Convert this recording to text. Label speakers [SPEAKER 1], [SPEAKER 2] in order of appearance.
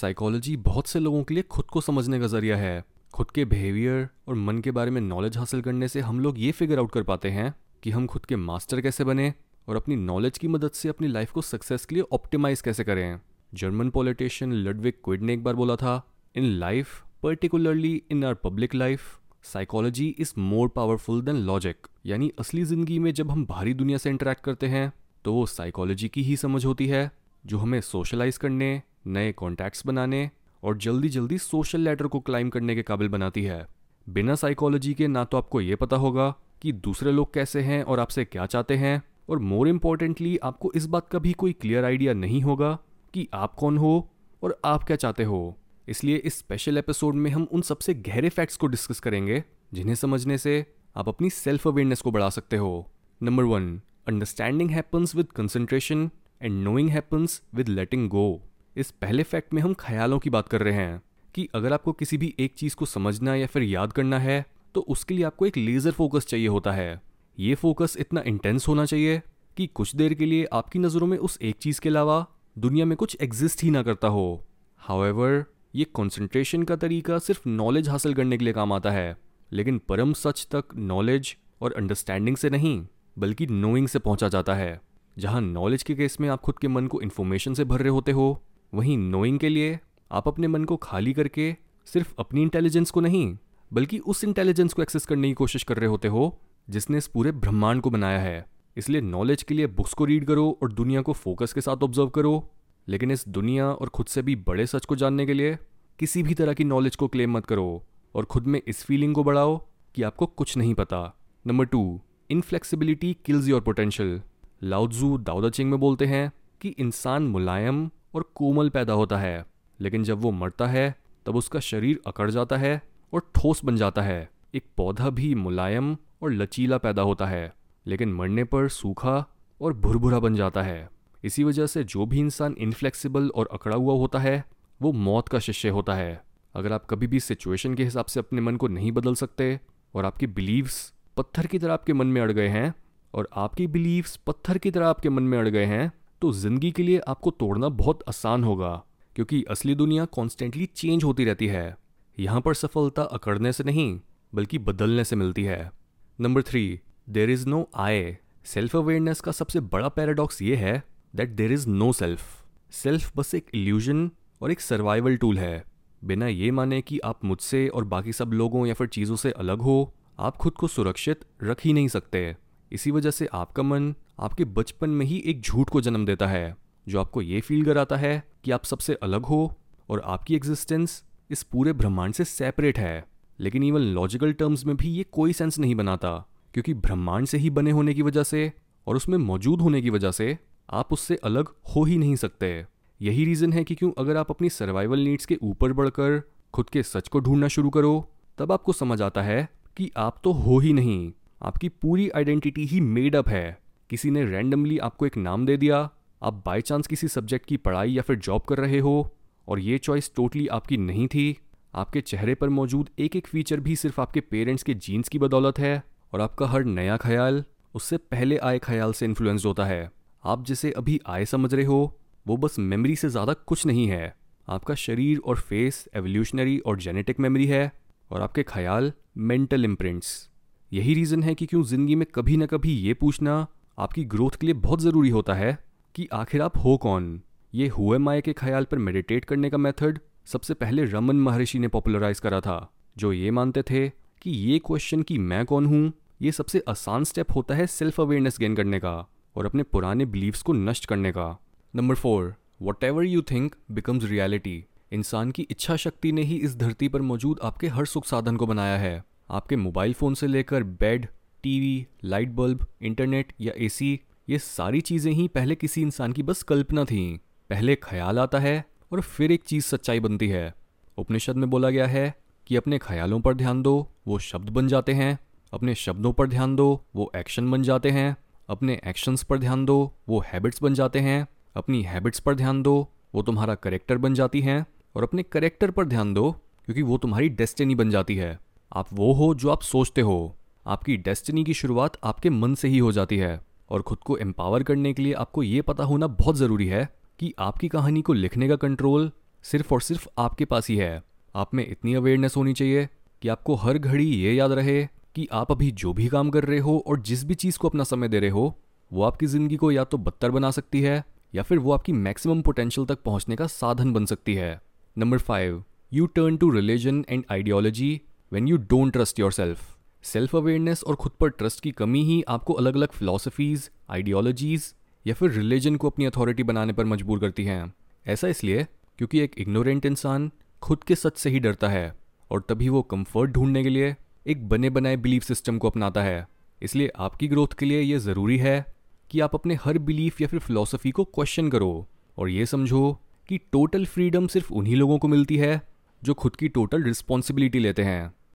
[SPEAKER 1] Psychology बहुत से लोगों के लिए खुद को समझने का ज़रिया है। खुद के बिहेवियर और मन के बारे में नॉलेज हासिल करने से हम लोग ये फिगर आउट कर पाते हैं कि हम खुद के मास्टर कैसे बने और अपनी नॉलेज की मदद से अपनी लाइफ को सक्सेस के लिए ऑप्टिमाइज कैसे करें। जर्मन पॉलिटिशियन लडविक क्विड ने एक बार बोला था in life particularly in our public life psychology is more powerful than logic यानी असली ज़िंदगी में जब हम बाहरी दुनिया से इंटरेक्ट करते हैं तो वो साइकोलॉजी की ही समझ होती है, जो हमें सोशलाइज करने नए कॉन्टैक्ट्स बनाने और जल्दी जल्दी सोशल लेटर को क्लाइम करने के काबिल बनाती है। बिना साइकोलॉजी के ना तो आपको ये पता होगा कि दूसरे लोग कैसे हैं और आपसे क्या चाहते हैं और मोर इम्पोर्टेंटली आपको इस बात का भी कोई क्लियर आइडिया नहीं होगा कि आप कौन हो और आप क्या चाहते हो। इसलिए इस स्पेशल एपिसोड में हम उन सबसे गहरे फैक्ट्स को डिस्कस करेंगे, जिन्हें समझने से आप अपनी सेल्फ अवेयरनेस को बढ़ा सकते हो। Number one understanding happens with concentration and knowing happens with letting go इस पहले फैक्ट में हम ख्यालों की बात कर रहे हैं कि अगर आपको किसी भी एक चीज़ को समझना या फिर याद करना है तो उसके लिए आपको एक लेज़र फोकस चाहिए होता है। ये फोकस इतना इंटेंस होना चाहिए कि कुछ देर के लिए आपकी नज़रों में उस एक चीज़ के अलावा दुनिया में कुछ एग्जिस्ट ही ना करता हो। हाउएवर ये कंसंट्रेशन का तरीका सिर्फ़ नॉलेज हासिल करने के लिए काम आता है, लेकिन परम सच तक नॉलेज और अंडरस्टैंडिंग से नहीं, बल्कि नोइंग से पहुँचा जाता है, जहाँ नॉलेज के केस में आप खुद के मन को इन्फॉर्मेशन से भर रहे होते हो। वहीं नोइंग के लिए आप अपने मन को खाली करके सिर्फ़ अपनी इंटेलिजेंस को नहीं, बल्कि उस इंटेलिजेंस को एक्सेस करने की कोशिश कर रहे होते हो, जिसने इस पूरे ब्रह्मांड को बनाया है। इसलिए नॉलेज के लिए बुक्स को रीड करो और दुनिया को फोकस के साथ ऑब्ज़र्व करो। लेकिन इस दुनिया और खुद से भी बड़े सच को जानने के लिए किसी भी तरह की नॉलेज को क्लेम मत करो और खुद में इस फीलिंग को बढ़ाओ कि आपको कुछ नहीं पता। Number two inflexibility kills your potential Lao Tzu Tao Te Ching में बोलते हैं कि इंसान मुलायम और कोमल पैदा होता है। लेकिन जब वो मरता है, तब उसका शरीर अकड़ जाता है और ठोस बन जाता है। एक पौधा भी मुलायम और लचीला पैदा होता है, लेकिन मरने पर सूखा और भुरभुरा बन जाता है। इसी वजह से जो भी इंसान इनफ्लेक्सिबल और अकड़ा हुआ होता है, वो मौत का शिष्य होता है। अगर आप कभी भी सिचुएशन के हिसाब से अपने मन को नहीं बदल सकते और आपके बिलीव्स पत्थर की तरह आपके मन में अड़ गए हैं, और आपकी बिलीव्स पत्थर की तरह आपके मन में अड़ गए हैं तो ज़िंदगी के लिए आपको तोड़ना बहुत आसान होगा, क्योंकि असली दुनिया कॉन्स्टेंटली चेंज होती रहती है। यहाँ पर सफलता अकड़ने से नहीं, बल्कि बदलने से मिलती है। Number three there is no I self awareness का सबसे बड़ा पैराडॉक्स ये है that there is no self self बस एक इल्यूजन और एक सर्वाइवल टूल है। बिना ये माने कि आप मुझसे और बाकी सब लोगों या फिर चीज़ों से अलग हो, आप खुद को सुरक्षित रख ही नहीं सकते। इसी वजह से आपका मन आपके बचपन में ही एक झूठ को जन्म देता है, जो आपको ये फील कराता है कि आप सबसे अलग हो और आपकी एग्जिस्टेंस इस पूरे ब्रह्मांड से सेपरेट है। लेकिन इवन लॉजिकल टर्म्स में भी ये कोई सेंस नहीं बनाता, क्योंकि ब्रह्मांड से ही बने होने की वजह से और उसमें मौजूद होने की वजह से आप उससे अलग हो ही नहीं सकते। यही रीज़न है कि क्यों अगर आप अपनी सर्वाइवल नीड्स के ऊपर बढ़कर खुद के सच को ढूंढना शुरू करो, तब आपको समझ आता है कि आप तो हो ही नहीं, आपकी पूरी आइडेंटिटी ही मेड अप है। किसी ने रैंडमली आपको एक नाम दे दिया, आप बाई चांस किसी सब्जेक्ट की पढ़ाई या फिर जॉब कर रहे हो, और ये चॉइस टोटली आपकी नहीं थी। आपके चेहरे पर मौजूद एक एक फीचर भी सिर्फ़ आपके पेरेंट्स के जीन्स की बदौलत है, और आपका हर नया ख्याल उससे पहले आए ख्याल से इन्फ्लुएंस होता है। आप जिसे अभी आए समझ रहे हो, वो बस मेमोरी से ज़्यादा कुछ नहीं है। आपका शरीर और फेस एवोल्यूशनरी और जेनेटिक मेमोरी है, और आपके ख्याल मेंटल इम्प्रिंट्स यही रीज़न है कि क्यों ज़िंदगी में कभी ना कभी ये पूछना आपकी ग्रोथ के लिए बहुत ज़रूरी होता है कि आखिर आप हो कौन। ये हुए माए के ख्याल पर मेडिटेट करने का मेथड सबसे पहले रमन महर्षि ने पॉपुलराइज करा था, जो ये मानते थे कि ये क्वेश्चन कि मैं कौन हूँ, ये सबसे आसान स्टेप होता है सेल्फ अवेयरनेस गेन करने का और अपने पुराने बिलीव्स को नष्ट करने का। Number four whatever you think becomes reality इंसान की इच्छा शक्ति ने ही इस धरती पर मौजूद आपके हर सुख साधन को बनाया है। आपके मोबाइल फ़ोन से लेकर bed TV, light bulb, internet या एसी, ये सारी चीज़ें ही पहले किसी इंसान की बस कल्पना थी। पहले ख्याल आता है और फिर एक चीज़ सच्चाई बनती है। उपनिषद में बोला गया है कि अपने ख्यालों पर ध्यान दो, वो शब्द बन जाते हैं। अपने शब्दों पर ध्यान दो, वो एक्शन बन जाते हैं। अपने एक्शंस पर ध्यान दो, वो हैबिट्स बन जाते हैं। अपनी हैबिट्स पर ध्यान दो, वो तुम्हारा करेक्टर बन जाती हैं। और अपने करेक्टर पर ध्यान दो, क्योंकि वो तुम्हारी डेस्टिनी बन जाती है। आप वो हो जो आप सोचते हो। आपकी डेस्टिनी की शुरुआत आपके मन से ही हो जाती है। और खुद को एम्पावर करने के लिए आपको ये पता होना बहुत ज़रूरी है कि आपकी कहानी को लिखने का कंट्रोल सिर्फ़ और सिर्फ़ आपके पास ही है। आप में इतनी अवेयरनेस होनी चाहिए कि आपको हर घड़ी ये याद रहे कि आप अभी जो भी काम कर रहे हो और जिस भी चीज़ को अपना समय दे रहे हो, वो आपकी ज़िंदगी को या तो बदतर बना सकती है या फिर वो आपकी मैक्सिमम पोटेंशियल तक पहुँचने का साधन बन सकती है। Number five you turn to religion and ideology when you don't trust yourself self awareness और खुद पर ट्रस्ट की कमी ही आपको अलग अलग फिलोसफीज आइडियोलॉजीज या फिर रिलीजन को अपनी अथॉरिटी बनाने पर मजबूर करती हैं। ऐसा इसलिए क्योंकि एक इग्नोरेंट इंसान खुद के सच से ही डरता है और तभी वो कंफर्ट ढूँढने के लिए एक बने बनाए बिलीफ सिस्टम को अपनाता है। इसलिए आपकी ग्रोथ के लिए यह ज़रूरी है कि आप अपने हर बिलीफ या फिर फिलोसफी को क्वेश्चन करो और ये समझो कि टोटल फ्रीडम सिर्फ़ उन्हीं लोगों को मिलती है जो खुद की टोटल रिस्पॉन्सिबिलिटी लेते हैं।